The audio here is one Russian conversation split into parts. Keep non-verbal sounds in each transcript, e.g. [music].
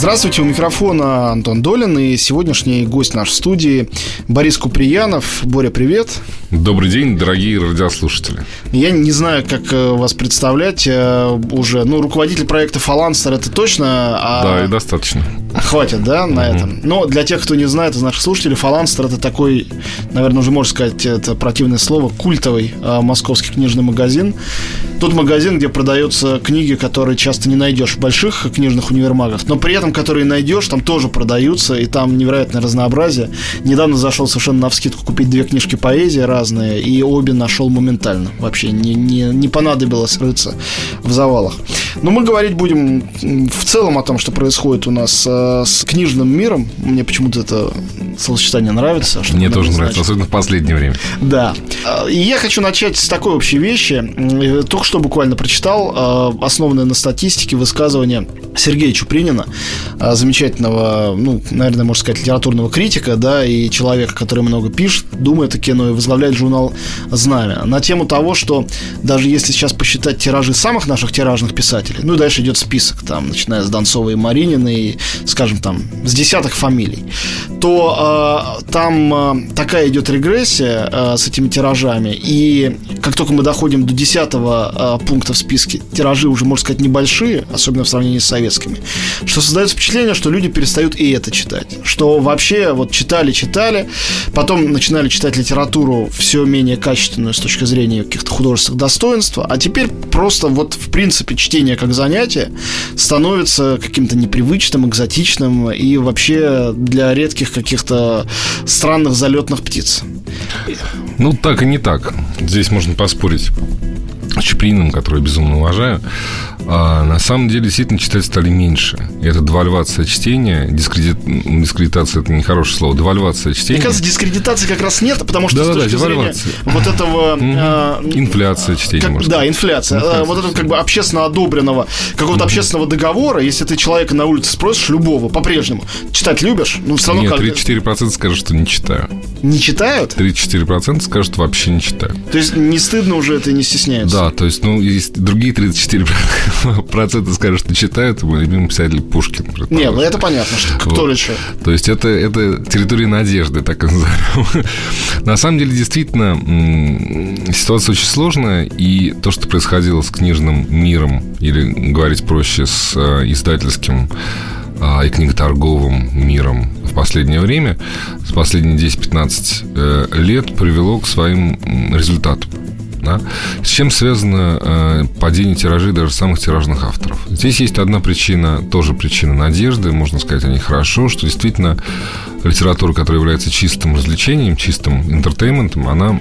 Здравствуйте, у микрофона Антон Долин и сегодняшний гость нашей студии Борис Куприянов. Боря, привет. Добрый день, дорогие радиослушатели. Я не знаю, как э, вас представлять э, уже. Ну, руководитель проекта Фаланстер это точно. А... Да, и достаточно. Хватит, да, на угу. этом. Но для тех, кто не знает из наших слушателей, Фаланстер это такой, наверное, уже можно сказать, это противное слово, культовый э, московский книжный магазин. Тот магазин, где продаются книги, которые часто не найдешь в больших книжных универмагах, но при этом, которые найдешь, там тоже продаются, и там невероятное разнообразие. Недавно зашел совершенно на вскидку купить две книжки поэзии разные, и обе нашел моментально. Вообще не, не, не понадобилось рыться в завалах. Но мы говорить будем в целом о том, что происходит у нас э, с книжным миром. Мне почему-то это словосочетание нравится. Что Мне тоже нравится, особенно в последнее время. Да. И я хочу начать с такой общей вещи. Только что буквально прочитал, э, основанное на статистике, высказывание Сергея Чупринина, э, замечательного, ну, наверное, можно сказать, литературного критика, да, и человека, который много пишет, думает о кино и возглавляет журнал «Знамя». На тему того, что даже если сейчас посчитать тиражи самых наших тиражных писателей, ну и дальше идет список, там, начиная с Донцовой и Марининой, и, скажем, там, с десятых фамилий, то э, там э, такая идет регрессия э, с этими тиражами, и как только мы доходим до десятого э, пункта в списке, тиражи уже, можно сказать, небольшие, особенно в сравнении с советскими, что создается впечатление, что люди перестают и это читать, что вообще вот читали-читали, потом начинали читать литературу все менее качественную с точки зрения каких-то художественных достоинств, а теперь просто вот в принципе чтение как занятие становится каким-то непривычным, экзотичным и вообще для редких каких-то странных залетных птиц. Ну, так и не так. Здесь можно поспорить с Чаплиным, который безумно уважаю, а на самом деле действительно читать стали меньше. И это девальвация чтения, дискредит... дискредитация это нехорошее слово, девальвация чтения. Мне кажется, дискредитации как раз нет, потому что да, с точки да, зрения вот этого... Э, инфляция чтения, как, Да, инфляция. инфляция. Вот этого как бы общественно одобренного, какого-то общественного договора, если ты человека на улице спросишь, любого, по-прежнему, читать любишь? Ну, все равно Нет, как... 34% скажут, что не читаю. Не читают? 34% скажут, вообще не читаю. То есть не стыдно уже это не стесняются? Да, то есть, ну, есть другие 34% [laughs] процента скажут, что читают, мой любимый писатель Пушкин. Не, ну это понятно, что кто вот. еще. То есть это, это территория надежды, так назовем. [laughs] На самом деле, действительно, ситуация очень сложная, и то, что происходило с книжным миром, или говорить проще, с э, издательским а, и книготорговым миром в последнее время, с последние 10-15 э, лет привело к своим результатам. Да? С чем связано э, падение тиражей даже самых тиражных авторов? Здесь есть одна причина, тоже причина надежды, можно сказать о ней хорошо, что действительно литература, которая является чистым развлечением, чистым интертейментом, она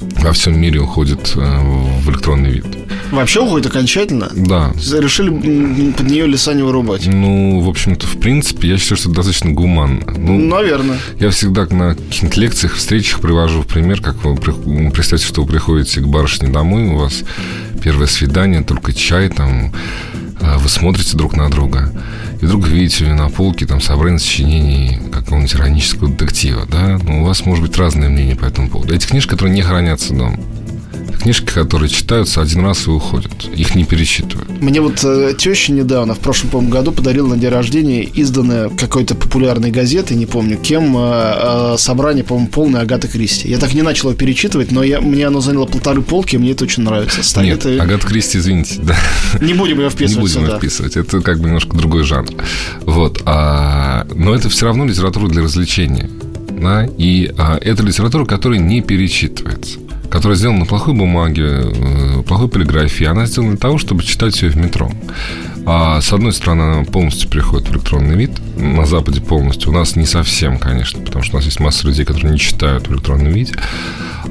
во всем мире уходит э, в электронный вид. Вообще уходит окончательно? Да. Решили под нее леса не вырубать? Ну, в общем-то, в принципе, я считаю, что это достаточно гуманно. Ну, Наверное. Я всегда на каких-то лекциях, встречах привожу в пример, как вы представьте, что вы приходите к барышне домой, у вас первое свидание, только чай, там, вы смотрите друг на друга, и вдруг видите на полке там собрание сочинений какого-нибудь иронического детектива, да, ну, у вас может быть разное мнение по этому поводу. Эти книжки, которые не хранятся дома книжки, которые читаются один раз и уходят. Их не перечитывают. Мне вот э, теща недавно, в прошлом, по году подарила на день рождения изданное какой-то популярной газеты, не помню кем, э, э, собрание, по-моему, полное Агаты Кристи. Я так не начал его перечитывать, но я, мне оно заняло полторы полки, и мне это очень нравится. Стоит Нет, и... Агата Кристи, извините, да. Не будем ее вписывать Не будем сюда. ее вписывать. Это как бы немножко другой жанр. Вот. А, но это все равно литература для развлечения. Да? И а, это литература, которая не перечитывается которая сделана на плохой бумаге, э, плохой полиграфии, она сделана для того, чтобы читать ее в метро. А с одной стороны, она полностью переходит в электронный вид, на Западе полностью. У нас не совсем, конечно, потому что у нас есть масса людей, которые не читают в электронном виде.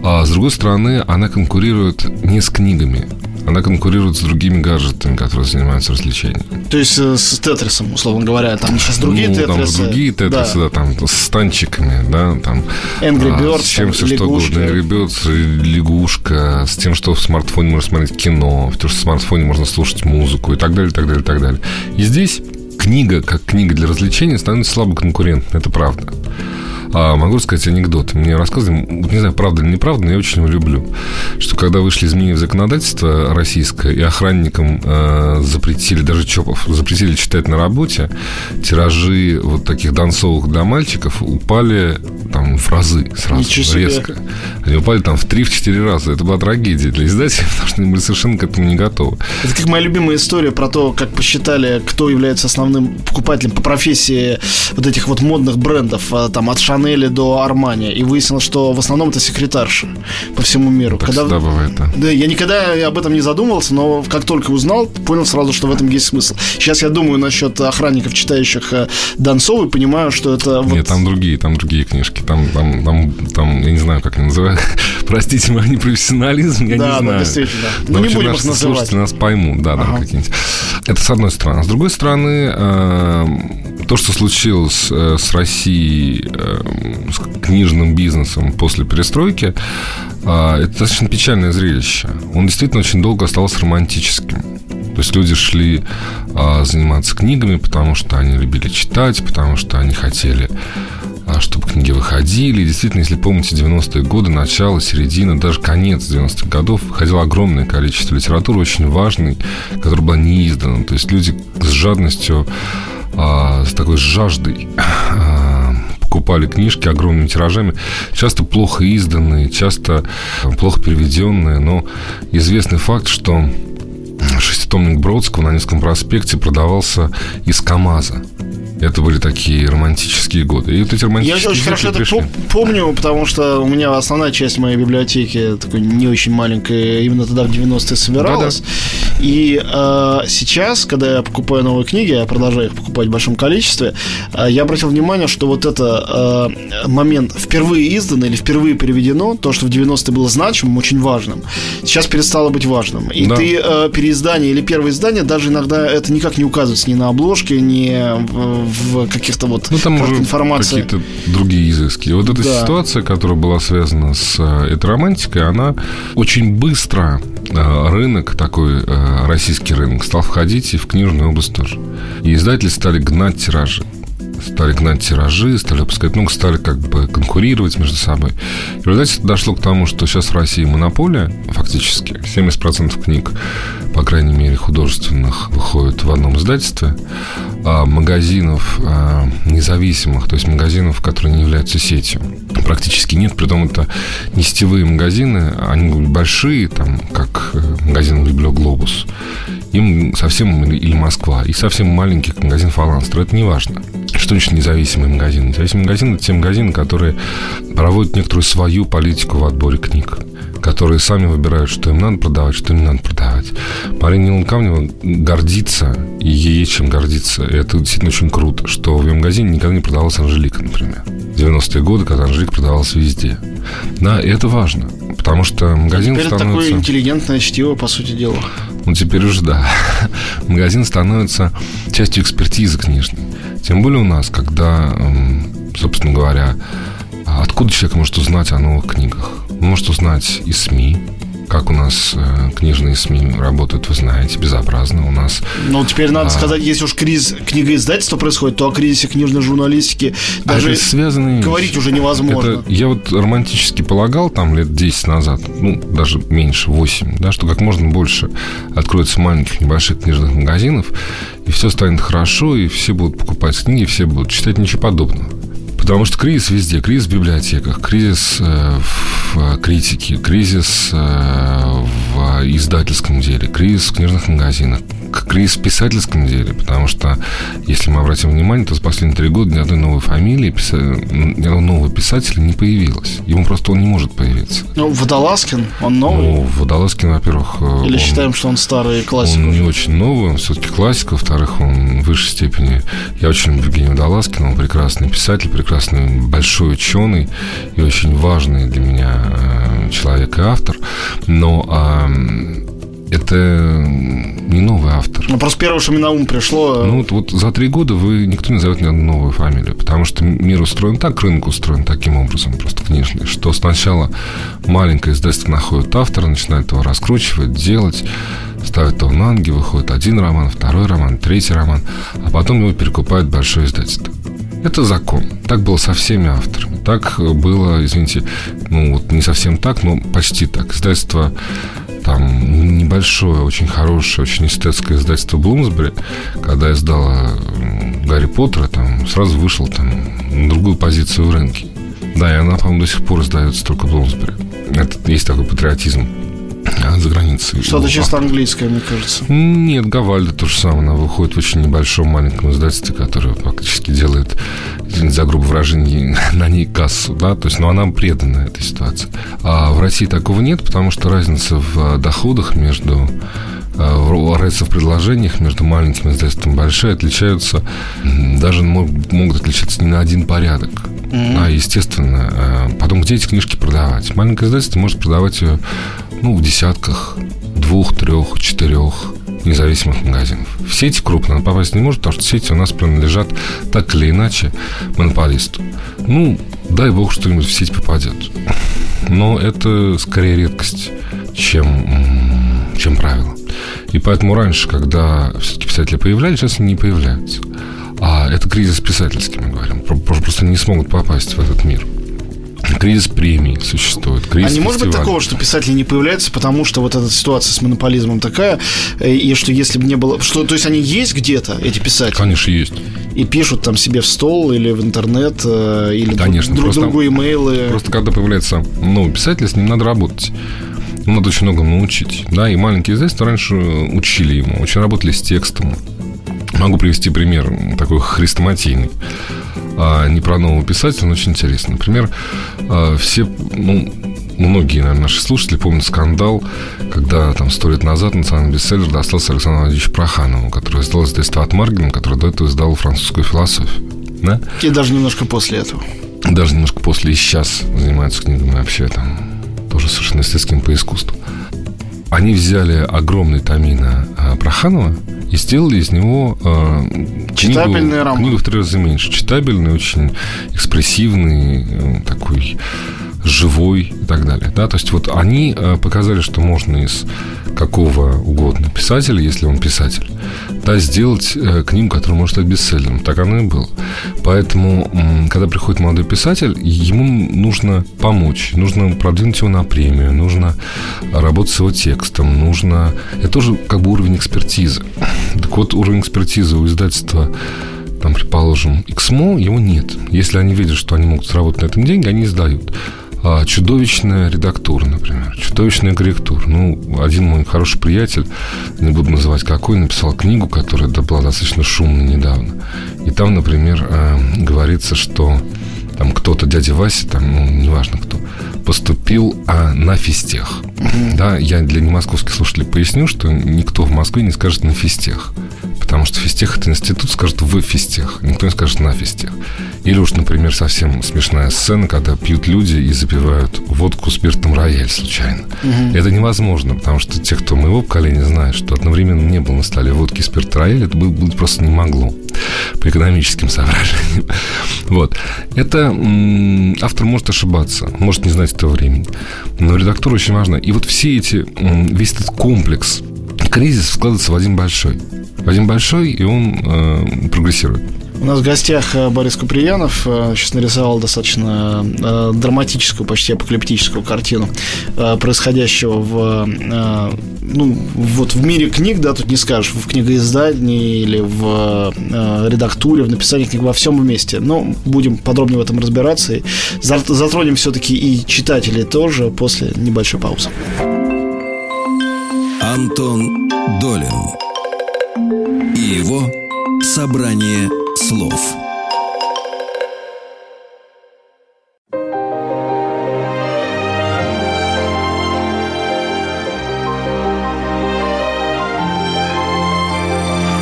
А с другой стороны, она конкурирует не с книгами, Она конкурирует с другими гаджетами, которые занимаются развлечениями. То есть э, с Тетрисом, условно говоря, там сейчас другие ну, Тетрисы. Там другие Тетрисы, да. да, там с танчиками, да, там... Angry Birds, а, с чем там, все что лягушки. угодно. Angry Birds, лягушка, с тем, что в смартфоне можно смотреть кино, в том, что в смартфоне можно слушать музыку и так далее, и так далее, так далее. И здесь книга, как книга для развлечения, становится слабо конкурентной, это правда. А могу сказать анекдот. Мне рассказывали, не знаю, правда или неправда, но я очень его люблю. Что когда вышли изменения в законодательство российское, и охранникам э, запретили, даже ЧОПов, запретили читать на работе, тиражи вот таких донцовых для мальчиков упали там в разы сразу, резко. Они упали там в 3-4 раза. Это была трагедия для издателей, [laughs] потому что они были совершенно к этому не готовы. Это как моя любимая история про то, как посчитали, кто является основным покупателем по профессии вот этих вот модных брендов, а, там от Шанели до Армани. И выяснилось, что в основном это секретарши по всему миру. Так всегда бывает, да. Да, я никогда об этом не задумывался, но как только узнал, понял сразу, что в этом есть смысл. Сейчас я думаю насчет охранников, читающих э, Донцову, и понимаю, что это... вот- Нет, там другие, там другие книжки. Там, там, там, там, я не знаю, как они называют. [laughs] Простите мой непрофессионализм, я Да, не да, знаю. действительно. Но Ну, не вообще будем их называть. слушатели нас поймут, да, там Ага. какие-нибудь. Это с одной стороны. С другой стороны, э, то, что случилось э, с Россией, с книжным бизнесом после перестройки, э, это достаточно печальное зрелище. Он действительно очень долго оставался романтическим. То есть люди шли а, заниматься книгами, потому что они любили читать, потому что они хотели, а, чтобы книги выходили. И действительно, если помните 90-е годы, начало, середина, даже конец 90-х годов, выходило огромное количество литературы, очень важной, которая была не. То есть люди с жадностью, а, с такой жаждой покупали книжки огромными тиражами, часто плохо изданные, часто плохо переведенные, но известный факт, что шеститомник Бродского на Невском проспекте продавался из КАМАЗа. Это были такие романтические годы. И вот эти Я романтические очень хорошо это пришли. пом- помню, потому что у меня основная часть моей библиотеки такой не очень маленькая, именно тогда в 90-е собиралась. И э, сейчас, когда я покупаю новые книги, я продолжаю их покупать в большом количестве, э, я обратил внимание, что вот это э, момент впервые издано или впервые переведено, то, что в 90-е было значимым, очень важным, сейчас перестало быть важным. И Да. ты э, переиздание или первое издание, даже иногда это никак не указывается ни на обложке, ни в, в каких-то вот Ну, там уже информация. какие-то другие изыски. Вот эта Да. ситуация, которая была связана с э, этой романтикой, она очень быстро рынок такой, э, российский рынок, стал входить и в книжную область тоже. И издатели стали гнать тиражи. Стали гнать тиражи, стали выпускать много, стали как бы конкурировать между собой. И в результате это дошло к тому, что сейчас в России монополия, фактически. 70% книг, по крайней мере, художественных, выходит в одном издательстве. А магазинов а, независимых, то есть магазинов, которые не являются сетью, практически нет. Притом это не сетевые магазины, они большие, там, как э, магазин «Библиоглобус». Им совсем, или Москва, и совсем маленький магазин «Фаланстер». Это не важно. Что значит независимый магазин? Независимый магазин – это те магазины, которые проводят некоторую свою политику в отборе книг которые сами выбирают, что им надо продавать, что им не надо продавать. Марина Ниланкамнева гордится, и ей есть чем гордиться. И это действительно очень круто, что в ее магазине никогда не продавалась Анжелика, например. В 90-е годы, когда Анжелика продавалась везде. Да, и это важно, потому что магазин Теперь это такое становится... интеллигентное чтиво, по сути дела. Ну, теперь уже да. [laughs] Магазин становится частью экспертизы книжной. Тем более у нас, когда, м, собственно говоря, а откуда человек может узнать о новых книгах? Он может узнать из СМИ, как у нас э, книжные СМИ работают, вы знаете, безобразно. У нас Ну, теперь надо А. сказать, если уж кризис книгоиздательства происходит, то о кризисе книжной журналистики А даже это связанные говорить уже невозможно. Это я вот романтически полагал там лет 10 назад, ну, даже меньше, 8, да, что как можно больше откроется маленьких, небольших книжных магазинов, и все станет хорошо, и все будут покупать книги, все будут читать ничего подобного. Потому что кризис везде. Кризис в библиотеках, кризис э, в э, критике, кризис э, в издательском деле, кризис в книжных магазинах, кризис в писательском деле. Потому что, если мы обратим внимание, то за последние три года ни одной новой фамилии, писа- ни одного нового писателя не появилось. Ему просто он не может появиться. Ну, Водолазкин, он новый. Ну, Водолазкин, во-первых... э, Или он- считаем, что он старый классик? он не очень новый, он все-таки классик. Во-вторых, он в высшей степени... Я очень люблю Евгения Водолазкина. Он прекрасный писатель, прекрасный большой ученый и очень важный для меня э, человек и автор. Но а, это не новый автор. Ну, просто первое, что мне на ум пришло... Ну, вот, вот за три года вы никто не назовет ни одну новую фамилию, потому что мир устроен так, рынок устроен таким образом, просто книжный, что сначала маленькое издательство находит автора, начинает его раскручивать, делать, ставит его на ноги, выходит один роман, второй роман, третий роман, а потом его перекупает большое издательство. Это закон. Так было со всеми авторами. Так было, извините, ну вот не совсем так, но почти так. Издательство там небольшое, очень хорошее, очень эстетское издательство Блумсбери, когда издала Гарри Поттера, там сразу вышел там на другую позицию в рынке. Да, и она, по-моему, до сих пор издается только Блумсбери. Это есть такой патриотизм за границей. Что-то чисто английское, мне кажется. Нет, Гавальда то же самое. Она выходит в очень небольшом маленьком издательстве, которое фактически делает, за грубое выражение, [laughs] на ней кассу. Да? То есть, но она предана этой ситуации. А в России такого нет, потому что разница в доходах между э, разница в предложениях между маленьким издательством и большой отличаются, даже могут отличаться не на один порядок. Mm-hmm. А, естественно. Э, потом, где эти книжки продавать? Маленькое издательство может продавать ее ну, в десятках, двух, трех, четырех независимых магазинов. В сети крупно попасть не может, потому что сети у нас принадлежат так или иначе монополисту. Ну, дай бог, что-нибудь в сеть попадет. Но это скорее редкость, чем, чем правило. И поэтому раньше, когда все-таки писатели появлялись, сейчас они не появляются. А это кризис писательский, мы говорим. Просто не смогут попасть в этот мир. Кризис премий существует. Кризис а не может быть такого, что писатели не появляются, потому что вот эта ситуация с монополизмом такая, э, и что если бы не было... Что, то есть они есть где-то, эти писатели? Конечно, есть. И пишут там себе в стол или в интернет, э, или Конечно, друг просто, другу имейлы. Просто когда появляется новый писатель, с ним надо работать. Надо очень много научить. Да, и маленькие издательства раньше учили ему, очень работали с текстом. Могу привести пример такой хрестоматийный а не про нового писателя, но очень интересно. Например, а, все, ну, многие, наверное, наши слушатели помнят скандал, когда там сто лет назад национальный бестселлер достался Александру Владимировичу Проханову, который издал издательство от Маргина, который до этого издал французскую философию. Да? И даже немножко после этого. Даже немножко после и сейчас занимаются книгами вообще там тоже совершенно естественным по искусству. Они взяли огромный томина а, Проханова и сделали из него э, Читабельный книгу, книгу в три раза меньше. Читабельный, очень экспрессивный, э, такой живой и так далее. Да? То есть вот они э, показали, что можно из какого угодно писателя, если он писатель, да, сделать э, книгу, которая может стать бестселлером. Так оно и было. Поэтому, когда приходит молодой писатель, ему нужно помочь, нужно продвинуть его на премию, нужно работать с его текстом, нужно... Это тоже как бы уровень экспертизы. [clears throat] Так вот, уровень экспертизы у издательства там, предположим, XMO, его нет. Если они видят, что они могут заработать на этом деньги, они издают. А, чудовищная редактура, например, чудовищная корректура. Ну, один мой хороший приятель, не буду называть какой, написал книгу, которая была достаточно шумной недавно. И там, например, э, говорится, что там кто-то, дядя Вася, там, ну, неважно кто, поступил а, на физтех. Mm-hmm. Да, я для немосковских слушателей поясню, что никто в Москве не скажет на физтех. Потому что физтех – это институт, скажет в физтех. Никто не скажет на физтех. Или уж, например, совсем смешная сцена, когда пьют люди и запивают водку спиртом рояль случайно. Угу. Это невозможно, потому что те, кто моего поколения знают, что одновременно не было на столе водки и спирт рояль, это быть просто не могло по экономическим соображениям. [laughs] Вот. Это м- автор может ошибаться, может не знать этого времени. Но редактура очень важна. И вот все эти, м- весь этот комплекс кризис складывается в один большой. В один большой, и он э, прогрессирует. У нас в гостях э, Борис Куприянов э, сейчас нарисовал достаточно э, драматическую, почти апокалиптическую картину происходящего в, ну, вот в мире книг, да, тут не скажешь, в книгоиздании или в редактуре, в написании книг, во всем вместе. Но будем подробнее в этом разбираться и затронем все-таки и читателей тоже после небольшой паузы. Антон Долин и его собрание слов.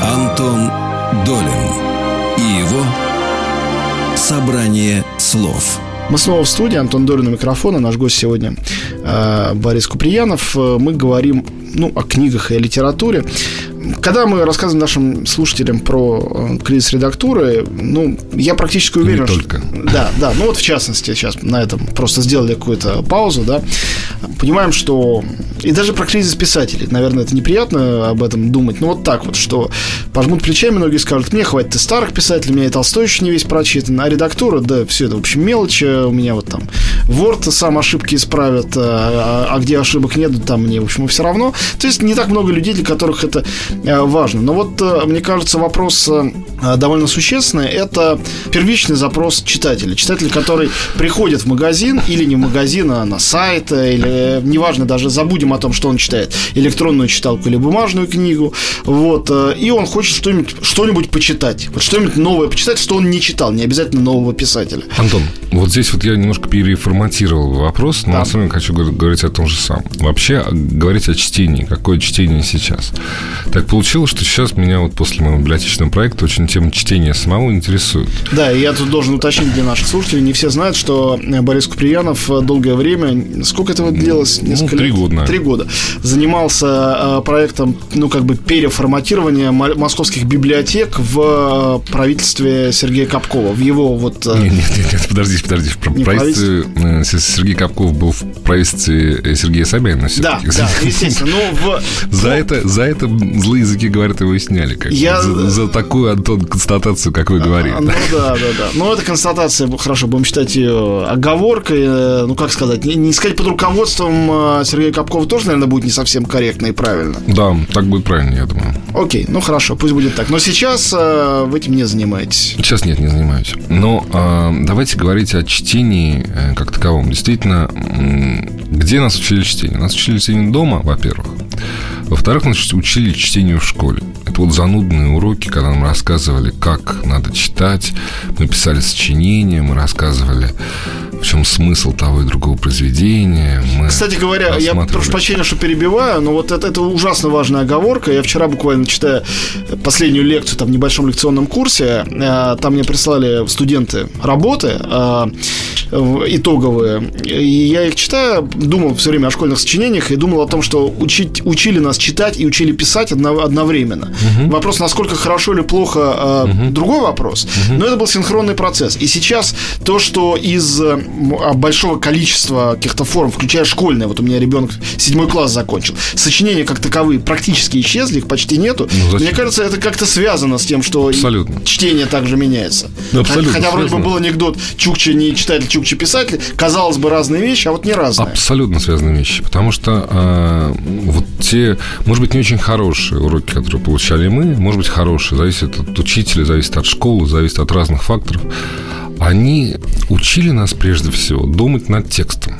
Антон Долин и его собрание слов. Мы снова в студии, Антон Долин у микрофона, наш гость сегодня Борис Куприянов. Мы говорим ну, о книгах и о литературе. Когда мы рассказываем нашим слушателям про э, кризис редактуры, ну, я практически уверен, Не только. что... Да, да, ну вот в частности сейчас на этом просто сделали какую-то паузу, да, понимаем, что... И даже про кризис писателей, наверное, это неприятно об этом думать, но вот так вот, что пожмут плечами, многие скажут, мне хватит и старых писателей, у меня и Толстой еще не весь прочитан, а редактура, да, все это, в общем, мелочи, у меня вот там Word сам ошибки исправит, а, а где ошибок нет, там мне, в общем, все равно. То есть не так много людей, для которых это Э, важно. Но вот, э, мне кажется, вопрос э, довольно существенный. Это первичный запрос читателя. Читатель, который приходит в магазин или не в магазин, а на сайт, или неважно, даже забудем о том, что он читает, электронную читалку или бумажную книгу. Вот, и он хочет что-нибудь, что-нибудь почитать. Вот что-нибудь новое почитать, что он не читал, не обязательно нового писателя. Антон, вот здесь вот я немножко переформатировал вопрос, но да. на самом деле хочу говорить о том же самом. Вообще говорить о чтении, какое чтение сейчас. Так получилось, что сейчас меня вот после моего библиотечного проекта очень тема чтения самого интересует. Да, я тут должен уточнить для наших слушателей, не все знают, что Борис Куприянов долгое время, сколько этого длилось? Ну, Несколько ну, три года. Наверное. Три года. Занимался проектом, ну, как бы переформатирования московских библиотек в правительстве Сергея Капкова, в его вот... Нет, нет, нет, нет подожди, подожди. В правительстве э, Сергей Капков был в правительстве Сергея Собянина. Да, да, естественно. Но в... За это, за это злые языки, говорят, его сняли. Как я... за, за такую, Антон, констатацию, как вы говорите. Ну да, да, да. Ну, это констатация, хорошо, будем считать ее оговоркой. Э, ну, как сказать, не, не сказать под руководством э, Сергея Капкова тоже, наверное, будет не совсем корректно и правильно. Да, так будет правильно, я думаю. Окей, ну хорошо, пусть будет так. Но сейчас э, вы этим не занимаетесь. Сейчас нет, не занимаюсь. Но э, давайте говорить о чтении э, как таковом. Действительно, где нас учили чтению? Нас учили чтению дома, во-первых. Во-вторых, нас учили чтению в школе. Это вот занудные уроки, когда нам рассказывали, как надо читать. Мы писали сочинения, мы рассказывали, в чем смысл того и другого произведения. Мы Кстати говоря, я прошу прощения, что перебиваю, но вот это, это ужасно важная оговорка. Я вчера буквально читая последнюю лекцию там, в небольшом лекционном курсе, э, там мне прислали студенты работы э, итоговые. И я их читаю, думал все время о школьных сочинениях и думал о том, что учить, учили нас читать и учили писать одновременно. Угу. Вопрос, насколько хорошо или плохо, угу. другой вопрос. Угу. Но это был синхронный процесс. И сейчас то, что из э, большого количества каких-то форм, включая школьные, вот у меня ребенок седьмой класс закончил, сочинения как таковые практически исчезли, их почти нету. Ну, Мне кажется, это как-то связано с тем, что абсолютно. чтение также меняется. Да, абсолютно Хотя вроде бы был анекдот Чукча не читатель, Чукча писатель. Казалось бы, разные вещи, а вот не разные. Абсолютно связанные вещи. Потому что э, вот те, может быть, не очень хорошие уроки, которые получали мы, может быть, хорошие, зависит от учителя, зависит от школы, зависит от разных факторов. Они учили нас прежде всего думать над текстом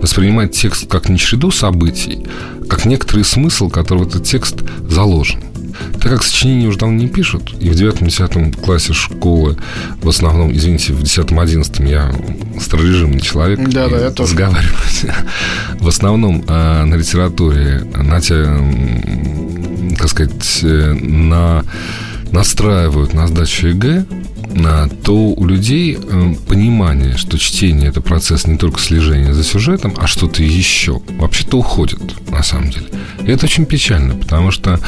воспринимать текст как не череду событий, как некоторый смысл, который в этот текст заложен. Так как сочинения уже давно не пишут, и в 9-10 классе школы, в основном, извините, в 10-11 я старорежимный человек, да, да, я тоже. разговаривать. В основном э, на литературе, на те, так сказать, э, на настраивают на сдачу ЕГЭ, то у людей э, понимание, что чтение – это процесс не только слежения за сюжетом, а что-то еще, вообще-то уходит, на самом деле. Это очень печально, потому что,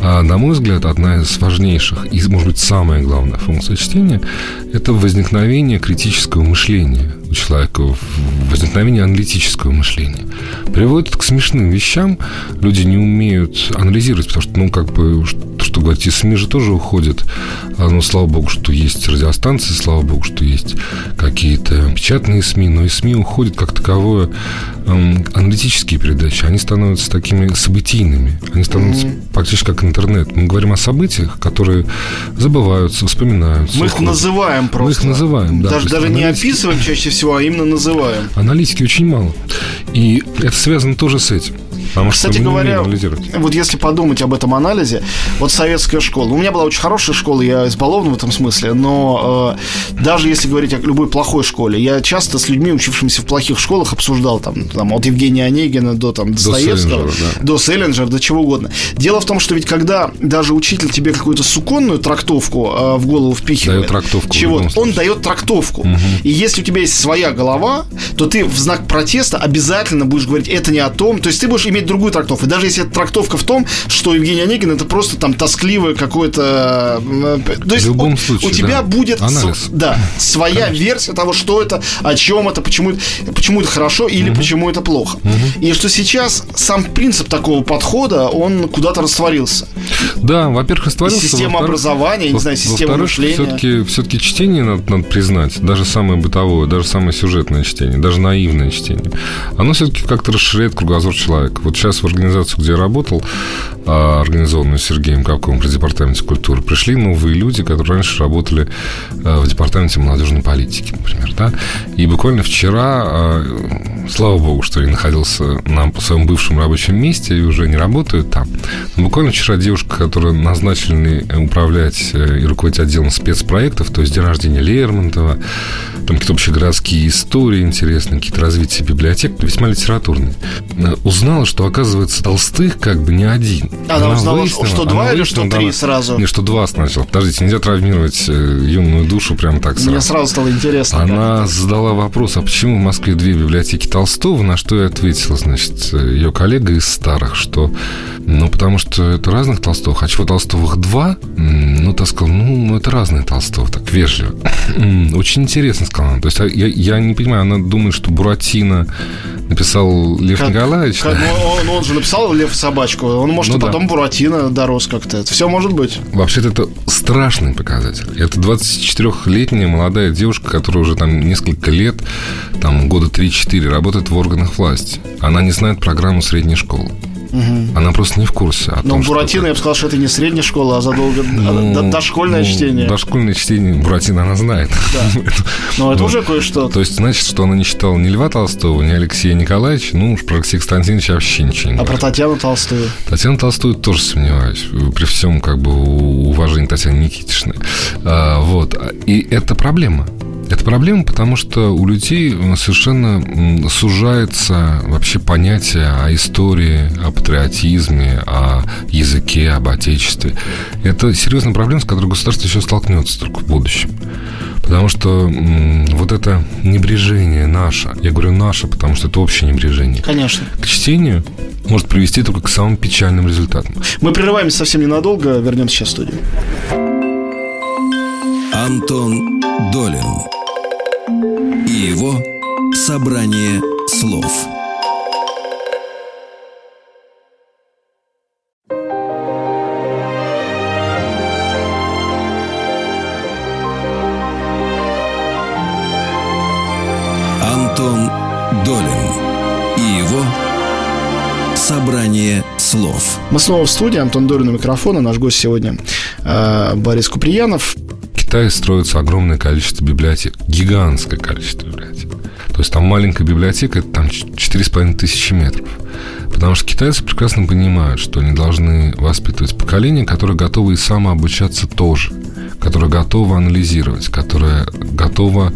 а, на мой взгляд, одна из важнейших и, может быть, самая главная функция чтения – это возникновение критического мышления у человека, возникновение аналитического мышления. Приводит к смешным вещам. Люди не умеют анализировать, потому что, ну, как бы, что говорить, и СМИ же тоже уходят. А, ну, слава богу, что есть радиостанции, слава богу, что есть какие-то печатные СМИ, но и СМИ уходят как таковое аналитические передачи. Они становятся такими событийными. Они становятся mm-hmm. практически как интернет. Мы говорим о событиях, которые забываются, вспоминаются. Мы их называем просто. Мы их называем, да. Даже, даже не описываем чаще всего, а именно называем. Аналитики очень мало. И это связано тоже с этим. Может, Кстати не говоря, вот если подумать об этом анализе, вот советская школа. У меня была очень хорошая школа, я избалован в этом смысле, но э, даже если говорить о любой плохой школе, я часто с людьми, учившимися в плохих школах, обсуждал там, там от Евгения Онегина до там Достоевского, Селлинджера, да. до Селлинджера, до чего угодно. Дело в том, что ведь когда даже учитель тебе какую-то суконную трактовку э, в голову впихивает, Дает трактовку чего он дает трактовку. И если у тебя есть своя голова, то ты в знак протеста обязательно будешь говорить, это не о том. То есть ты будешь иметь другую трактовку. И даже если трактовка в том, что Евгений Онегин это просто там тоскливое какое-то... э, То есть В любом у, случае, у тебя да. будет Анализ. с- да, [laughs] своя версия того, что это, о чем это, почему, почему это хорошо или почему это плохо. И что сейчас сам принцип такого подхода, он куда-то растворился. Да, во-первых, растворился. И система образования, не знаю, система мышления. Все-таки, все-таки чтение надо, надо признать, даже самое бытовое, даже самое сюжетное чтение, даже наивное чтение, оно все-таки как-то расширяет кругозор человека. Вот сейчас в организацию, где я работал, а, организованную Сергеем Капковым при департаменте культуры, пришли новые люди, которые раньше работали а, в департаменте молодежной политики, например, да. И буквально вчера, а, слава богу, что я находился на своем бывшем рабочем месте и уже не работаю там. Но буквально вчера девушка, которая назначили управлять э, и руководить отделом спецпроектов, то есть день рождения Лермонтова, там какие-то общегородские истории интересные, какие-то развития библиотек, весьма литературные, э, узнала, что, оказывается, Толстых как бы не один. Она узнала, выяснила- что два или выяснила, что три она- сразу? Не, что два сначала. Подождите, нельзя травмировать э, юную душу прям так сразу. Мне сразу стало интересно. Она задала вопрос, а почему в Москве две библиотеки Толстого, на что я ответила, значит, ее коллега из старых, что, ну, потому что это разных Толстовых, а чего Толстовых два? Ну, так сказал, ну, это разные Толстовы, так вежливо. Очень интересно, сказала она. То есть а я, я не понимаю, она думает, что Буратино написал Лев Как- Николаевич, Как- да? Он, он же написал Лев собачку. Он может Ну и да. потом Буратино дорос как-то. Это все может быть. Вообще-то это страшный показатель. Это 24-летняя молодая девушка, которая уже там несколько лет, там года 3-4, работает в органах власти. Она не знает программу средней школы. Она просто не в курсе о Но том, что Буратино, я бы сказал, что это не средняя школа, а задолго Ну, до- дошкольное ну, чтение. Дошкольное чтение Буратино она знает. [laughs] Но это Ну, уже кое-что. То есть, значит, что она не читала ни Льва Толстого, ни Алексея Николаевича, ну уж про Алексея Константиновича вообще ничего не А про. Татьяну Толстую. Татьяна Толстую тоже сомневаюсь, при всем как бы уважении Татьяны Никитичны. А, вот. И это проблема. Это проблема, потому что у людей совершенно м, сужается вообще понятие о истории, о патриотизме, о языке, об отечестве. Это серьезная проблема, с которой государство еще столкнется только в будущем. Потому что вот это небрежение наше, я говорю наше, потому что это общее небрежение, Конечно. к чтению может привести только к самым печальным результатам. Мы прерываемся совсем ненадолго, вернемся сейчас в студию. Антон Долин и его собрание слов. Антон Долин и его собрание слов. Мы снова в студии, Антон Долин у микрофона, наш гость сегодня э, Борис Куприянов. Китае строится огромное количество библиотек, гигантское количество библиотек. То есть там маленькая библиотека, это там 4,5 тысячи метров. Потому что китайцы прекрасно понимают, что они должны воспитывать поколение, которое готово и самообучаться тоже, которое готово анализировать, которое готово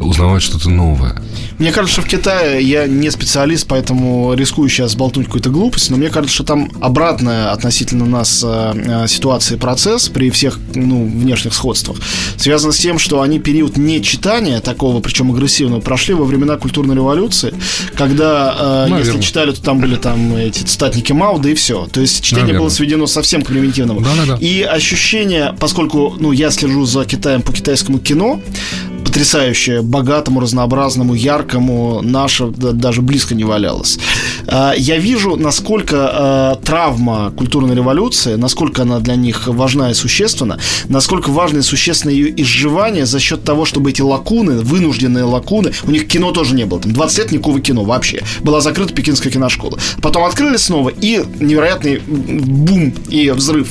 узнавать что-то новое. Мне кажется, что в Китае я не специалист, поэтому рискую сейчас болтнуть какую-то глупость, но мне кажется, что там обратная относительно нас э, э, ситуация и процесс при всех ну, внешних сходствах связан с тем, что они период нечитания такого, причем агрессивного, прошли во времена культурной революции, когда, э, если читали, то там были там эти статники Мао, да и все. То есть чтение Наверно. было сведено совсем к примитивному. Да-да-да. И ощущение, поскольку ну, я слежу за Китаем по китайскому кино, потрясающее, богатому, разнообразному, яркому, наше да- даже близко не валялось. А, Я вижу, насколько а, травма культурной революции, насколько она для них важна и существенна, насколько важно и существенно ее изживание за счет того, чтобы эти лакуны, вынужденные лакуны, у них кино тоже не было, там 20 лет никакого кино вообще. Была закрыта пекинская киношкола. Потом открыли снова, и невероятный бум и взрыв.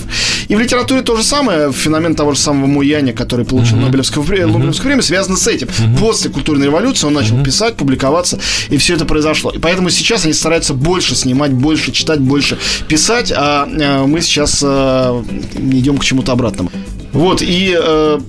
И в литературе то же самое, феномен того же самого Муяня, который получил Нобелевское, Нобелевское премию, связано с этим. После культурной революции он начал писать, публиковаться, и все это произошло. И поэтому сейчас они стараются стараются больше снимать, больше читать, больше писать, а э, мы сейчас э, идем к чему-то обратному. Вот, и э,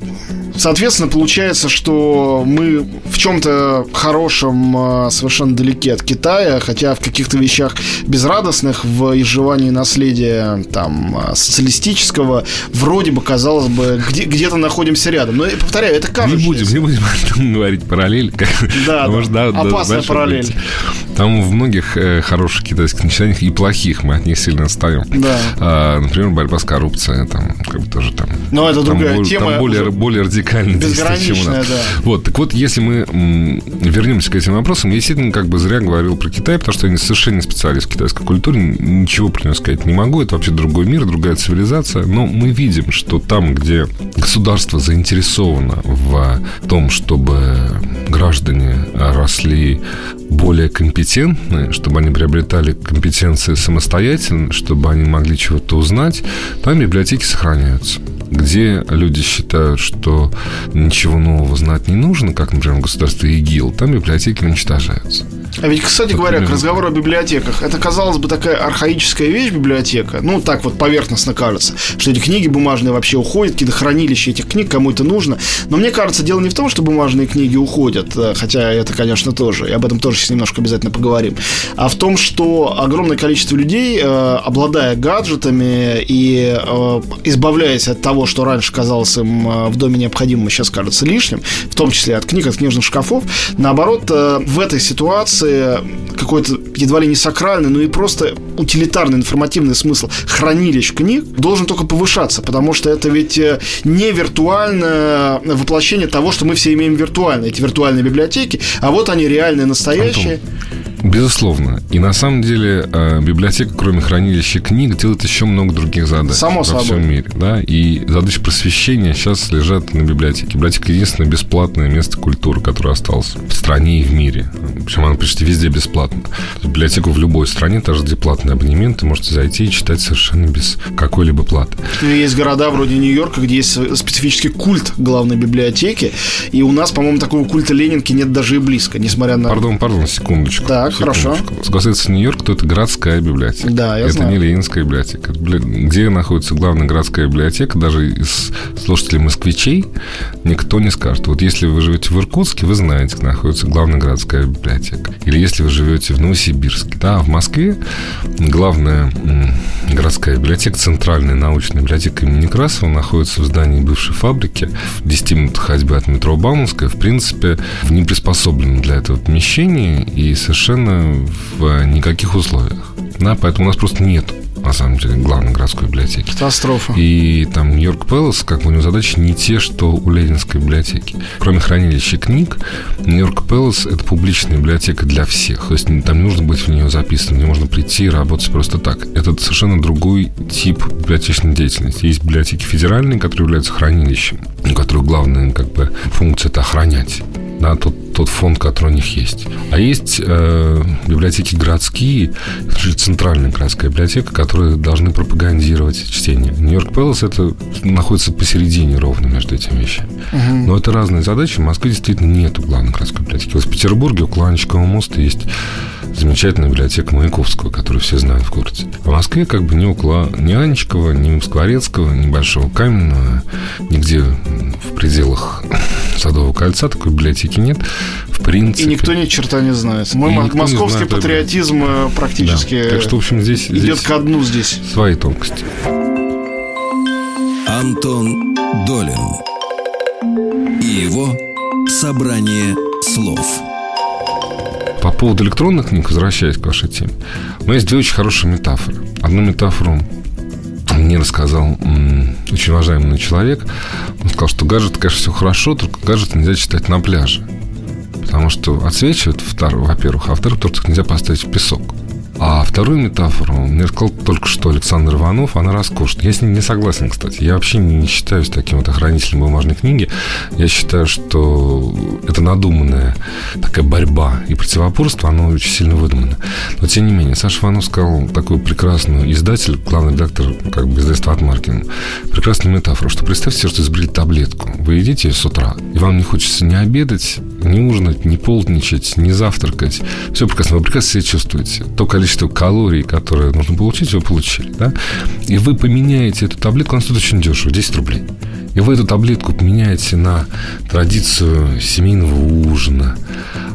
Соответственно, получается, что мы в чем-то хорошем а, совершенно далеки от Китая, хотя в каких-то вещах безрадостных, в изживании наследия там а, социалистического, вроде бы, казалось бы, где- где-то находимся рядом. Но, повторяю, это кажется. Не будем, не будем [laughs] говорить параллель. Как, Да, потому да. Опасная параллель. будет. Там в многих э, хороших китайских начинаниях и плохих мы от них сильно отстаем. Да. А, например, борьба с коррупцией, там, как бы тоже там. Но это там другая боль- тема. Там более, более радикально действует, чем у Безграничная, нас. да. Вот, так вот, если мы вернемся к этим вопросам, я действительно как бы зря говорил про Китай, потому что я совершенно не специалист в китайской культуре, ничего про него сказать не могу, это вообще другой мир, другая цивилизация, но мы видим, что там, где государство заинтересовано в том, чтобы граждане росли более компетентны, чтобы они приобретали компетенции самостоятельно, чтобы они могли чего-то узнать, там библиотеки сохраняются. Где люди считают, что ничего нового знать не нужно, как, например, в государстве ИГИЛ, там библиотеки уничтожаются. А ведь, кстати Вот говоря, к разговору о библиотеках, это, казалось бы, такая архаическая вещь, библиотека. Ну, так вот поверхностно кажется, что эти книги бумажные вообще уходят, какие-то хранилища этих книг, кому это нужно. Но мне кажется, дело не в том, что бумажные книги уходят, э, хотя это, конечно, тоже, и об этом тоже сейчас немножко обязательно поговорим, а в том, что огромное количество людей, э, обладая гаджетами и э, избавляясь от того, что раньше казалось им в доме необходимым, а сейчас кажется лишним, в том числе от книг, от книжных шкафов, наоборот, в этой ситуации какой-то едва ли не сакральный, но и просто утилитарный информативный смысл хранилищ книг должен только повышаться, потому что это ведь э, не виртуальное воплощение того, что мы все имеем виртуально, эти виртуальные библиотеки, а вот они реальные, настоящие. Безусловно. И на самом деле э, библиотека, кроме хранилища книг, делает еще много других задач Само во собой. всем мире. Да? И задачи просвещения сейчас лежат на библиотеке. Библиотека единственное бесплатное место культуры, которое осталось в стране и в мире. Причем она почти везде бесплатна. Библиотеку в любой стране, даже где платный абонемент, вы можете зайти и читать совершенно без какой-либо платы. Ну, Есть города вроде Нью-Йорка, где есть специфический культ главной библиотеки, и у нас, по-моему, такого культа Ленинки нет даже и близко, несмотря на... Пардон, пардон, секундочку. Так, хорошо. секундочку. Что касается Нью-Йорка, то это городская библиотека. Да, я это знаю. не Ленинская библиотека. Где находится главная городская библиотека, даже из слушателей москвичей никто не скажет. Вот если вы живете в Иркутске, вы знаете, где находится главная городская библиотека. Или если вы живете в Новосибирске. Да, в Москве главная городская библиотека, центральная научная библиотека имени Некрасова находится в здании бывшей фабрики в 10 минутах ходьбы от метро Бауманская. В принципе, в неприспособленном для этого помещении и совершенно в никаких условиях. Да, поэтому у нас просто нет на самом деле, главной городской библиотеки. Катастрофа. И там Нью-Йорк Пэлас, как бы у него задачи не те, что у Ленинской библиотеки. Кроме хранилища книг, Нью-Йорк Пэлас – это публичная библиотека для всех. То есть там не нужно быть в нее записанным, не можно прийти и работать просто так. Это совершенно другой тип библиотечной деятельности. Есть библиотеки федеральные, которые являются хранилищем, у которых главная как бы, функция – это охранять да, тот, тот фонд, который у них есть. А есть э, библиотеки городские, центральная городская библиотека, которые должны пропагандировать чтение. Нью-Йорк Пэлас это находится посередине ровно между этими вещами. Но это разные задачи. В Москве действительно нет главной городской библиотеки. Вот в Петербурге у Кланчикового моста есть замечательная библиотека Маяковского, которую все знают в городе. А в Москве как бы ни около ни Анечкова, ни Скворецкого, ни Большого Каменного, нигде в пределах [laughs] Садового кольца такой библиотеки нет. В И принципе. никто ни черта не знает. И не московский знает, да. патриотизм э, практически Да. Так что, в общем, здесь, идет здесь ко дну здесь. свои тонкости. Антон Долин и его собрание слов. По поводу электронных книг, возвращаясь к вашей теме, у меня есть две очень хорошие метафоры. Одну метафору мне рассказал очень уважаемый человек. Он сказал, что гаджет, конечно, все хорошо, только гаджет нельзя читать на пляже. Потому что отсвечивает, во-первых, а во-вторых, только нельзя поставить в песок. А вторую метафору мне рассказал только что Александр Иванов, она роскошная. Я с ним не согласен, кстати. Я вообще не считаюсь таким вот охранителем бумажной книги. Я считаю, что это надуманная такая борьба и противопорство, оно очень сильно выдумано. Но, тем не менее, Саша Иванов сказал такой прекрасный издатель, главный редактор как бы издательства от Маркина, прекрасную метафору, что представьте себе, что изобрели таблетку. Вы едите ее с утра, и вам не хочется ни обедать, не ужинать, не полдничать, не завтракать. Все прекрасно. Вы прекрасно себя чувствуете. То количество калорий, которое нужно получить, вы получили. Да? И вы поменяете эту таблетку, она стоит очень дешево, 10 рублей. И вы эту таблетку поменяете на традицию семейного ужина,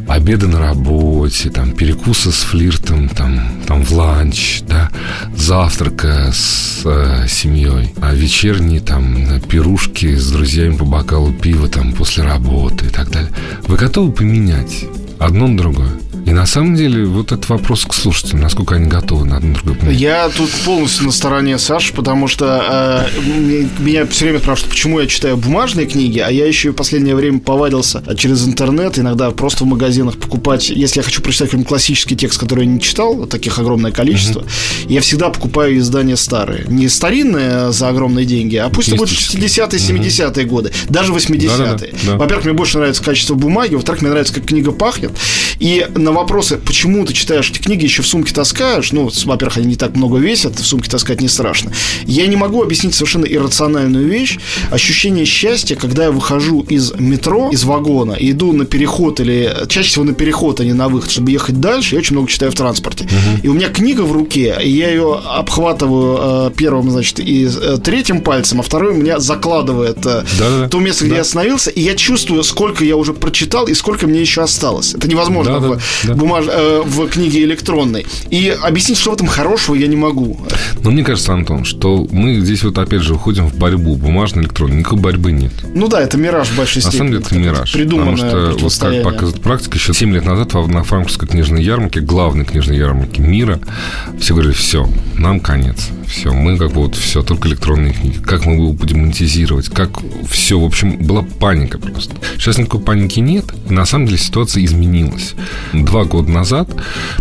обеда на работе, там, перекуса с флиртом, там, там в ланч, да, завтрака с э, семьей, а вечерние там пирушки с друзьями по бокалу пива там после работы и так далее. Вы готовы поменять одно на другое? И на самом деле вот этот вопрос к слушателям, насколько они готовы на другое поменять. Я тут полностью на стороне Саши, потому что э, меня все время спрашивают, почему я читаю бумажные книги, а я еще в последнее время повадился через интернет, иногда просто в магазинах покупать, если я хочу прочитать какой-нибудь классический текст, который я не читал, таких огромное количество, mm-hmm. я всегда покупаю издания старые. Не старинные за огромные деньги, а пусть это будут 60-е, 70-е mm-hmm. годы, даже 80-е. Да, да, да. Во-первых, мне больше нравится качество бумаги, во-вторых, мне нравится, как книга пахнет. И на вопросы, почему ты читаешь эти книги, еще в сумке таскаешь, ну, во-первых, они не так много весят, в сумке таскать не страшно. Я не могу объяснить совершенно иррациональную вещь, ощущение счастья, когда я выхожу из метро, из вагона, и иду на переход или чаще всего на переход, а не на выход, чтобы ехать дальше, я очень много читаю в транспорте. Угу. И у меня книга в руке, и я ее обхватываю э, первым, значит, и э, третьим пальцем, а второй у меня закладывает э, да, то место, где да. я остановился, и я чувствую, сколько я уже прочитал и сколько мне еще осталось. Это невозможно да, в, да. Бумаж... э, в книге электронной. И объяснить, что в этом хорошего, я не могу. Но мне кажется, Антон, что мы здесь вот опять же уходим в борьбу бумажной электронной. Никакой борьбы нет. Ну да, это мираж в большой степени. На самом деле это мираж. Потому что, вот как показывает практика, еще 7 лет назад на франкфуртской книжной ярмарке, главной книжной ярмарке мира, все говорили, все, нам конец. Все, мы как бы вот все, только электронные книги. Как мы его будем монетизировать, как все, в общем, была паника просто. Сейчас никакой паники нет, на самом деле ситуация изменилась. Два года назад,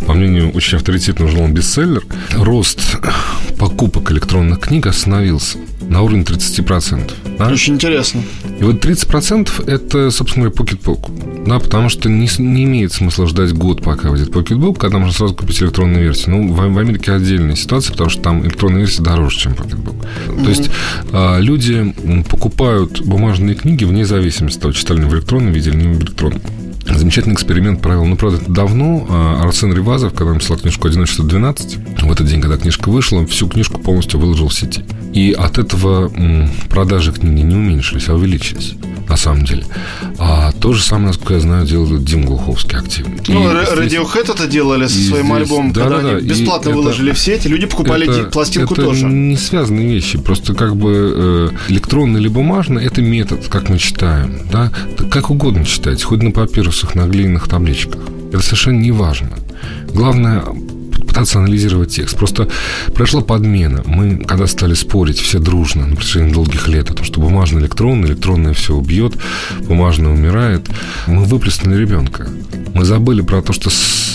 по мнению очень авторитетного журнала «Бестселлер», рост покупок электронных книг остановился на уровне 30%. Да? Очень интересно. И вот 30% это, собственно говоря, Pocketbook. Да, потому что не, не имеет смысла ждать год, пока выйдет Pocketbook, когда можно сразу купить электронную версию. Ну, в, в Америке отдельная ситуация, потому что там электронная версия дороже, чем Pocketbook. Mm-hmm. То есть а, люди покупают бумажные книги вне зависимости от того, читали они в электронном виде или не в электронном. Замечательный эксперимент провел. Ну, правда, это давно. А, Арсен Ривазов, когда написал книжку «Одиночество 12», в этот день, когда книжка вышла, всю книжку полностью выложил в сети. И от этого продажи книги не уменьшились, а увеличились на самом деле. А то же самое, насколько я знаю, делает Дим Глуховский активно. Ну, Radiohead это делали со своим здесь, альбомом, да, когда да, они бесплатно и выложили это, в сеть, люди покупали это, пластинку это тоже. не связанные вещи. Просто как бы э, электронный или бумажный – это метод, как мы читаем. Да? Как угодно читать, хоть на папирусах, на глиняных табличках. Это совершенно не важно. Главное пытаться анализировать текст. Просто прошла подмена. Мы, когда стали спорить все дружно на протяжении долгих лет о том, что бумажный электронный, электронное все убьет, бумажное умирает, мы выплеснули ребенка. Мы забыли про то, что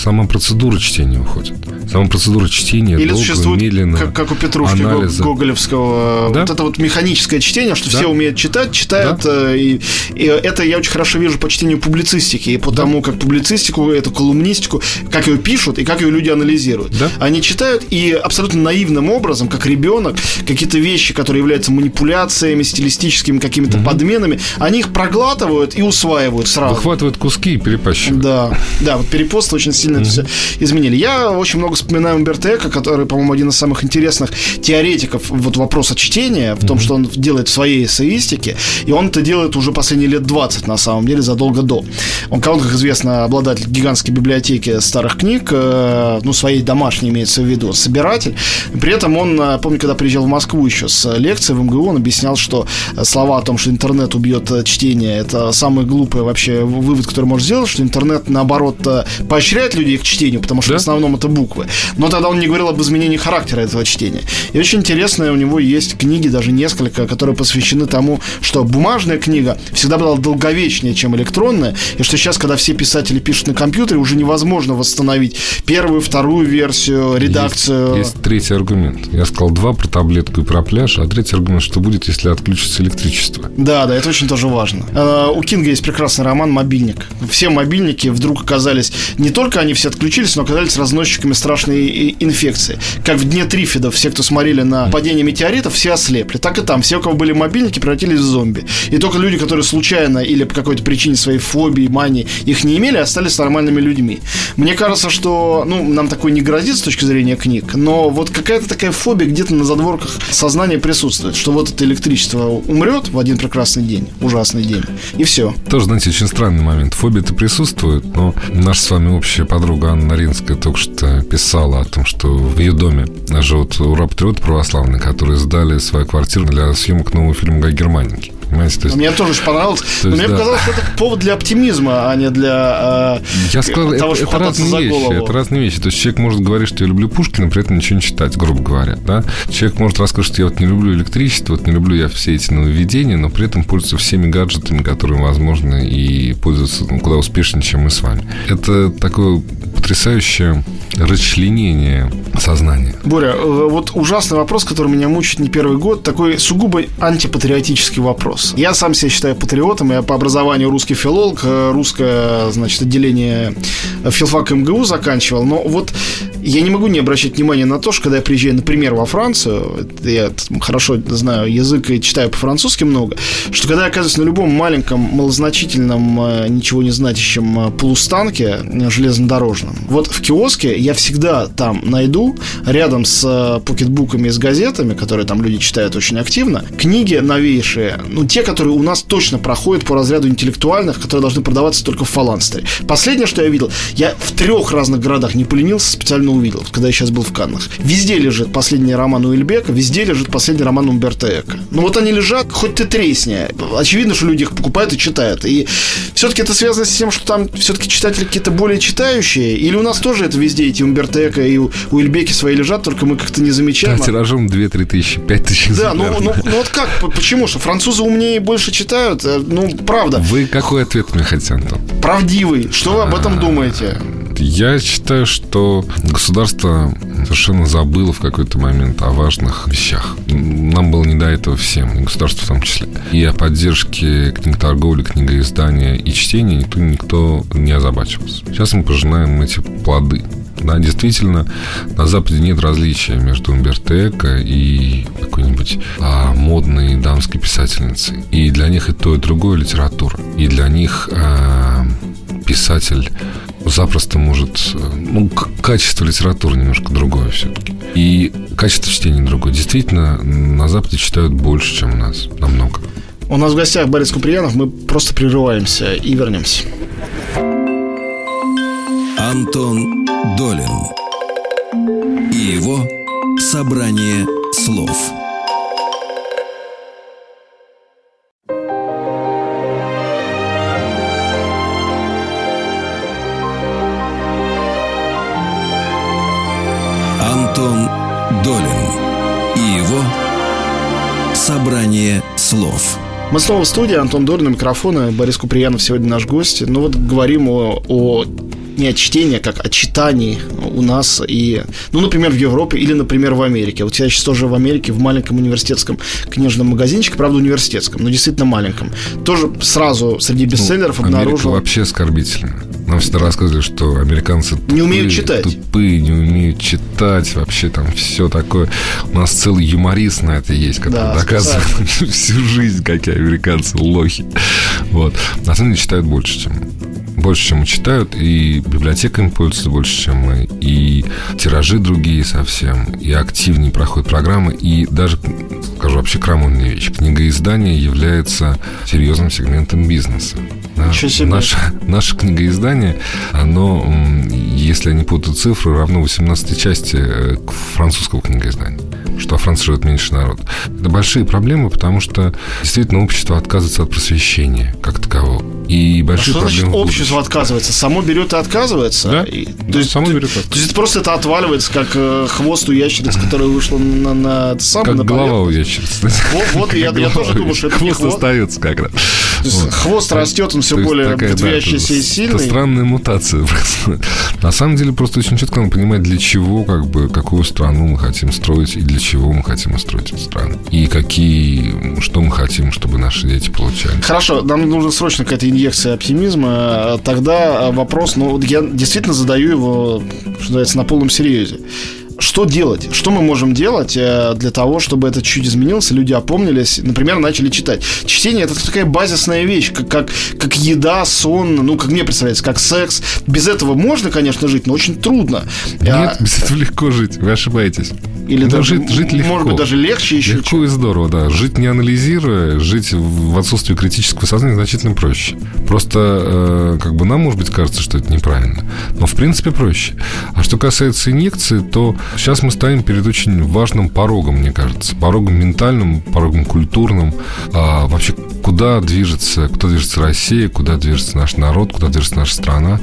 сама процедура чтения уходит. Сама процедура чтения Или долго, существует, медленно, как, как у Петрушки анализа. Гоголевского, да? вот это вот механическое чтение, что да? все умеют читать, читают, да? Э, и, и это я очень хорошо вижу по чтению публицистики, и по да? тому, как публицистику, эту колумнистику, как ее пишут и как ее люди анализируют. Да? Они читают и абсолютно наивным образом, как ребенок, какие-то вещи, которые являются манипуляциями, стилистическими какими-то угу. подменами, они их проглатывают и усваивают сразу. Выхватывают куски и перепащивают. Да, да, вот перепосты очень сильно это все изменили. Я очень много вспоминаю Умберто Эко, который, по-моему, один из самых интересных теоретиков вот вопроса чтения, в том, что он делает в своей эссеистике, и он это делает уже последние лет 20, на самом деле, задолго до. Он, как известно, обладатель гигантской библиотеки старых книг, э, ну, своей домашней имеется в виду, собиратель. При этом он, э, помню, когда приезжал в Москву еще с лекцией в МГУ, он объяснял, что слова о том, что интернет убьет чтение, это самый глупый вообще вывод, который можно сделать, что интернет, наоборот, поощряет людей к чтению, потому что да? в основном это буквы. Но тогда он не говорил об изменении характера этого чтения. И очень интересно, у него есть книги, даже несколько, которые посвящены тому, что бумажная книга всегда была долговечнее, чем электронная, и что сейчас, когда все писатели пишут на компьютере, уже невозможно восстановить первую, вторую версию, версию, редакцию. Есть, есть третий аргумент. Я сказал два про таблетку и про пляж, а третий аргумент, что будет, если отключится электричество. Да, да, это очень тоже важно. Э, у Кинга есть прекрасный роман «Мобильник». Все мобильники вдруг оказались, не только они все отключились, но оказались разносчиками страшной инфекции. Как в дне Трифидов, все, кто смотрели на падение метеоритов, все ослепли. Так и там, все, у кого были мобильники, превратились в зомби. И только люди, которые случайно или по какой-то причине своей фобии, мании их не имели, остались нормальными людьми. Мне кажется, что ну, нам такое не грозит с точки зрения книг, но вот какая-то такая фобия где-то на задворках сознания присутствует, что вот это электричество умрет в один прекрасный день, ужасный день, и все. Тоже, знаете, очень странный момент. Фобия-то присутствует, но наша с вами общая подруга Анна Наринская только что писала о том, что в ее доме живут ура-патриоты православные, которые сдали свою квартиру для съемок нового фильма «Гай Германики». Понимаете? То есть, мне тоже понравилось. но мне да. показалось, что это повод для оптимизма, а не для э, Я сказал, того, это, это разные вещи. Голову. Это разные вещи. То есть человек может говорить, что я люблю Пушкина, при этом ничего не читать, грубо говоря. Да? Человек может рассказать, что я вот не люблю электричество, вот не люблю я все эти нововведения, но при этом пользуется всеми гаджетами, которые возможны, и пользуется ну, куда успешнее, чем мы с вами. Это такое потрясающее расчленение сознания. Боря, э, вот ужасный вопрос, который меня мучает не первый год, такой сугубо антипатриотический вопрос. Я сам себя считаю патриотом, я по образованию русский филолог, э, русское, значит, отделение филфак МГУ заканчивал, но вот я не могу не обращать внимания на то, что когда я приезжаю, например, во Францию, я хорошо знаю язык и читаю по-французски много, что когда я оказываюсь на любом маленьком, малозначительном, э, ничего не значащем полустанке железнодорожном, вот в киоске я всегда там найду, рядом с э, покетбуками с газетами, которые там люди читают очень активно, книги новейшие, ну, те, которые у нас точно проходят по разряду интеллектуальных, которые должны продаваться только в фаланстере. Последнее, что я видел, я в трех разных городах не поленился, специально увидел, когда я сейчас был в Каннах. Везде лежит последний роман Уильбека, везде лежит последний роман Умберто Эко. Ну, вот они лежат, хоть ты тресни. Очевидно, что люди их покупают и читают. И все-таки это связано с тем, что там все-таки читатели какие-то более читающие, или у нас тоже это везде эти Умберто Эко и Уильбеки свои лежат, только мы как-то не замечаем. Да, тиражом 2-3 тысячи, 5 тысяч Да, ну, ну, ну вот как, почему? Что французы умнее и больше читают? Э, ну, правда. Вы какой ответ мне хотите, Антон? Правдивый. Что вы об этом думаете? Я считаю, что государство совершенно забыло в какой-то момент о важных вещах. Нам было не до этого всем, и государству в том числе. И о поддержке книготорговли, книгоиздания и чтения никто, никто не озабачивался. Сейчас мы пожинаем эти плоды. Да, действительно, на Западе нет различия между Умберто Эко и какой-нибудь а, модной дамской писательницей. И для них и то, и другое литература. И для них а, писатель запросто может... Ну, качество литературы немножко другое все-таки. И качество чтения другое. Действительно, на Западе читают больше, чем у нас. Намного. У нас в гостях Борис Куприянов. Мы просто прерываемся и вернемся. Антон Долин и его «Собрание слов». Антон Долин и его «Собрание слов». Мы снова в студии, Антон Долин, микрофона, Борис Куприянов сегодня наш гость. Ну вот говорим о, о не от чтения, как от читаний у нас и, ну, например, в Европе или, например, в Америке. Вот я сейчас тоже в Америке в маленьком университетском книжном магазинчике, правда, университетском, но действительно маленьком. Тоже сразу среди бестселлеров ну, обнаружил... Америка вообще оскорбительно. Нам всегда рассказывали, что американцы тупые, не умеют читать. Тупые, не умеют читать, вообще там все такое. У нас целый юморист на это есть, который да, доказывает [laughs] всю жизнь, какие американцы лохи. Вот. На самом деле читают больше, чем больше, чем читают, и библиотека им пользуется больше, чем мы, и тиражи другие совсем, и активнее проходят программы, и даже, скажу вообще крамольная вещь, книгоиздание является серьезным сегментом бизнеса. Да? Наше, наше книгоиздание, оно, если я не путаю цифры, равно 18 части э, французского книгоиздания что во Франции живет меньше народ. Это большие проблемы, потому что действительно общество отказывается от просвещения как такового. И большие а что значит общество отказывается? Само берет и отказывается? Да. И- Да, то, есть, само берет и то есть это просто это отваливается, как э, хвост у ящерицы, которая вышла на, на, это самое, Как на голова у ящерицы. Вот, вот, я, я тоже думаю, что это Хвост хвост. остается как раз. Вот. Хвост растет, он все То более такая, да, ветвящийся и это сильный. странная мутация. [laughs] На самом деле, просто очень четко надо понимать, для чего, как бы, какую страну мы хотим строить и для чего мы хотим строить эту страну. И какие, что мы хотим, чтобы наши дети получали. Хорошо, нам нужна срочно какая-то инъекция оптимизма. Тогда вопрос, ну, вот я действительно задаю его, что называется, на полном серьезе. Что делать? Что мы можем делать э, для того, чтобы это чуть изменилось, люди опомнились, например, начали читать? Чтение это такая базисная вещь, как, как, как еда, сон, ну, как мне представляется, как секс. Без этого можно, конечно, жить, но очень трудно. Нет, А, без этого легко жить, вы ошибаетесь. Или Ну, даже, жить, жить легко. может быть, даже легче еще. Легко и здорово, да. Жить не анализируя, жить в отсутствии критического сознания значительно проще. Просто, э, как бы нам, может быть, кажется, что это неправильно. Но, в принципе, проще. А что касается инъекции, то сейчас мы стоим перед очень важным порогом, мне кажется. Порогом ментальным, порогом культурным. А вообще, куда движется, куда движется Россия, куда движется наш народ, куда движется наша страна.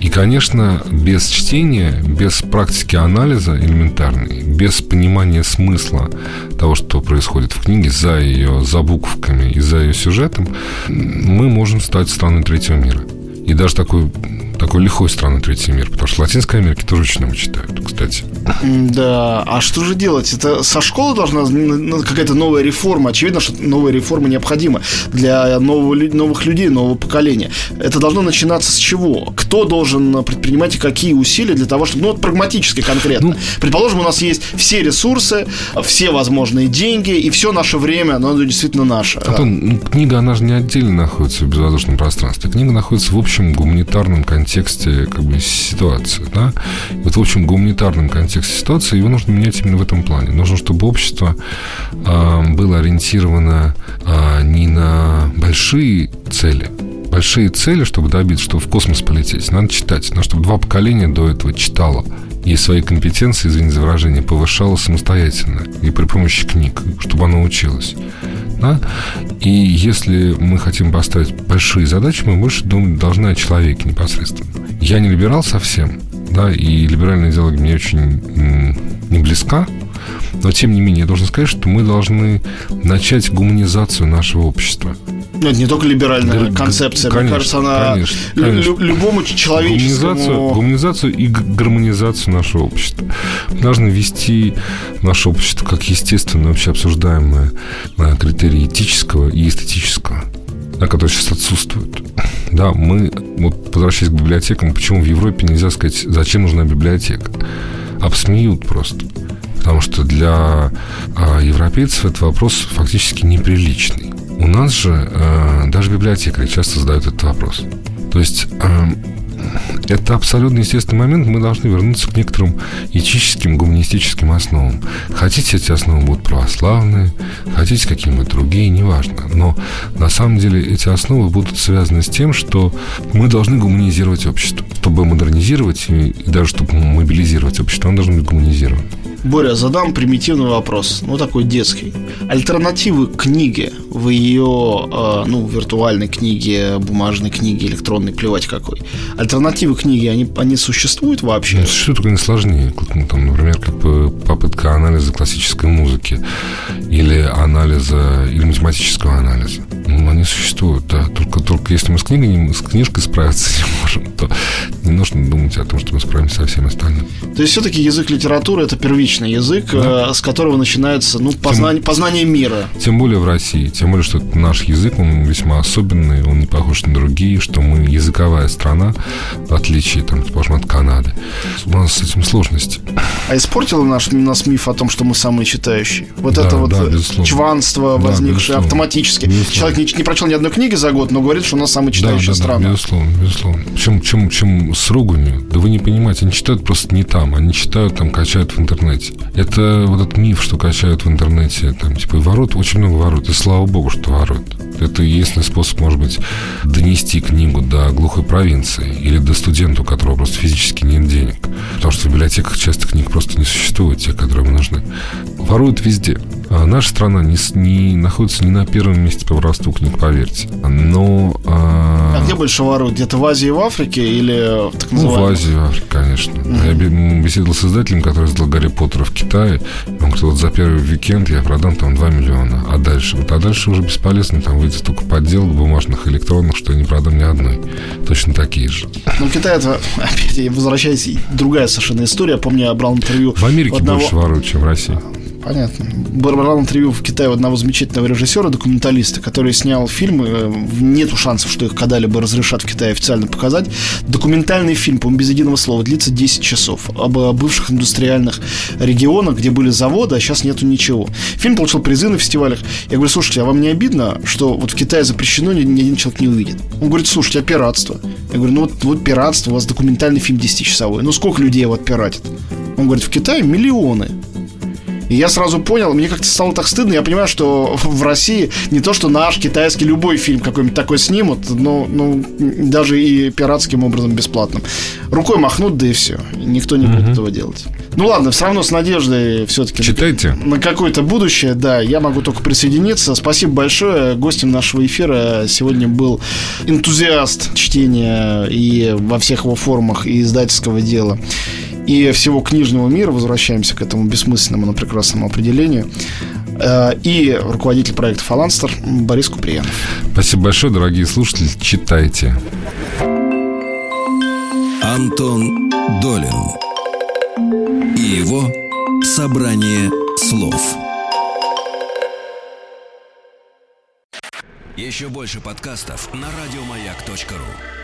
И, конечно, без чтения, без практики анализа элементарной, без понимания смысла того, что происходит в книге, за ее, за буквками и за ее сюжетом, мы можем стать страной третьего мира. И даже такой, такой лихой страной третьего мира, потому что Латинской Америке тоже очень много читают, кстати. Да, а что же делать? Это со школы должна какая-то новая реформа. Очевидно, что новая реформа необходима для нового, новых людей, нового поколения. Это должно начинаться с чего? Кто должен предпринимать и какие усилия для того, чтобы, ну, вот прагматически конкретно. Ну, Предположим, у нас есть все ресурсы, все возможные деньги, и все наше время, но оно действительно наше. Антон, ну, книга, она же не отдельно находится в безвоздушном пространстве. Книга находится в общем гуманитарном контексте как бы, ситуации. Да? Вот в общем гуманитарном контексте ситуации его нужно менять именно в этом плане. Нужно, чтобы общество а, было ориентировано а, не на большие цели, большие цели, чтобы добиться, чтобы в космос полететь, надо читать. Надо, чтобы два поколения до этого читало и свои компетенции, извините за выражение, повышало самостоятельно и при помощи книг, чтобы оно училось. Да? И если мы хотим поставить большие задачи, мы больше думать должны о человеке непосредственно. Я не либерал совсем, да, и либеральная идеология мне очень не близка, но тем не менее я должен сказать, что мы должны начать гуманизацию нашего общества. Это не только либеральная Гр- концепция, конечно, мне кажется, она конечно, конечно. лю- любому человеческому... Гуманизацию, гуманизацию и гармонизацию нашего общества. Мы должны вести наше общество как естественное, вообще обсуждаемое э, критерии этического и эстетического, да, которые сейчас отсутствуют. [laughs] Да, мы, вот возвращаясь к библиотекам, почему в Европе нельзя сказать, зачем нужна библиотека? Обсмеют просто. Потому что для а, европейцев этот вопрос фактически неприличный. У нас же э, даже библиотекари часто задают этот вопрос. То есть э, это абсолютно естественный момент. Мы должны вернуться к некоторым этическим, гуманистическим основам. Хотите, эти основы будут православные, хотите какие-нибудь другие, неважно. Но на самом деле эти основы будут связаны с тем, что мы должны гуманизировать общество. Чтобы модернизировать и, даже чтобы мобилизировать общество, оно должно быть гуманизировано. Боря, задам примитивный вопрос, ну такой детский. Альтернативы книге в ее, э, ну, виртуальной книге, бумажной книге, электронной, плевать какой. Альтернативы книги, они, они существуют вообще? Ну, Что только не сложнее. Ну, там, например, как бы попытка анализа классической музыки или анализа, или математического анализа. Ну, они существуют, да. Только, только если мы с книгой, с книжкой справиться [laughs] не можем, то не нужно думать о том, что мы справимся со всем остальным. То есть все-таки язык литературы это первичный язык, э, с которого начинается ну, познание, познание мира. Тем более в России. Тем более, что наш язык, он весьма особенный, он не похож на другие, что мы языковая страна, в отличие, там, предположим, от Канады. У нас с этим сложности. А испортил наш нас миф о том, что мы самые читающие? Вот Да, это вот да, э, безусловно. чванство, Да, возникшее безусловно. автоматически. Безусловно. Человек не, не прочел ни одной книги за год, но говорит, что у нас самая читающая да, страна. Да, безусловно, безусловно. Чем, чем, чем с руганью? Да вы не понимаете, они читают просто не там, они читают там, качают в интернете. Это вот этот миф, что качают в интернете, там, типа, ворот, очень много ворот, и слава богу, что ворот. Это единственный способ, может быть, донести книгу до глухой провинции или до студента, у которого просто физически нет денег. Потому что в библиотеках часто книг просто не существует, те, которые им нужны. Воруют везде. А наша страна не, не находится ни на первом месте по воровству книг, поверьте. Но... а, А где больше воруют? Где-то в Азии и в Африке или в так Ну, в? Азии, в Африке, конечно. Я бе- беседовал с издателем, который издал Гарри Поттера в Китае. Он говорит, вот за первый уикенд я продам там 2 миллиона. А дальше? Вот, а дальше уже бесполезно. Там выйдет столько подделок бумажных, электронных, что я не продам ни одной. Точно такие же. Ну, Китай это, [laughs] опять, я возвращаюсь, и другая совершенно история. Помню, я брал интервью В Америке одного- больше воруют, чем в России. Понятно. Брал интервью в Китае у одного замечательного режиссера, документалиста, который снял фильмы. э, Нету шансов, что их когда-либо разрешат в Китае официально показать. Документальный фильм, по-моему, без единого слова, длится 10 часов. Об бывших индустриальных регионах, где были заводы, а сейчас нету ничего. Фильм получил призы на фестивалях. Я говорю, слушайте, а вам не обидно, что вот в Китае запрещено, ни, ни один человек не увидит? Он говорит, слушайте, а пиратство? Я говорю, ну вот, вот пиратство, у вас документальный фильм 10-часовой. Ну сколько людей вот пиратит? Он говорит, в Китае миллионы. И я сразу понял, мне как-то стало так стыдно. Я понимаю, что в России не то, что наш китайский любой фильм какой-нибудь такой снимут, но ну, даже и пиратским образом бесплатным. Рукой махнут, да и все. Никто не будет этого делать. Ну ладно, все равно с надеждой все-таки Читайте. на какое-то будущее, да, я могу только присоединиться. Спасибо большое. Гостем нашего эфира сегодня был энтузиаст чтения и во всех его формах и издательского дела и всего книжного мира. Возвращаемся к этому бессмысленному, но прекрасному определению. Э, И руководитель проекта «Фаланстер» Борис Куприянов. Спасибо большое, дорогие слушатели. Читайте. Антон Долин и его собрание слов. Еще больше подкастов на радиомаяк.ру.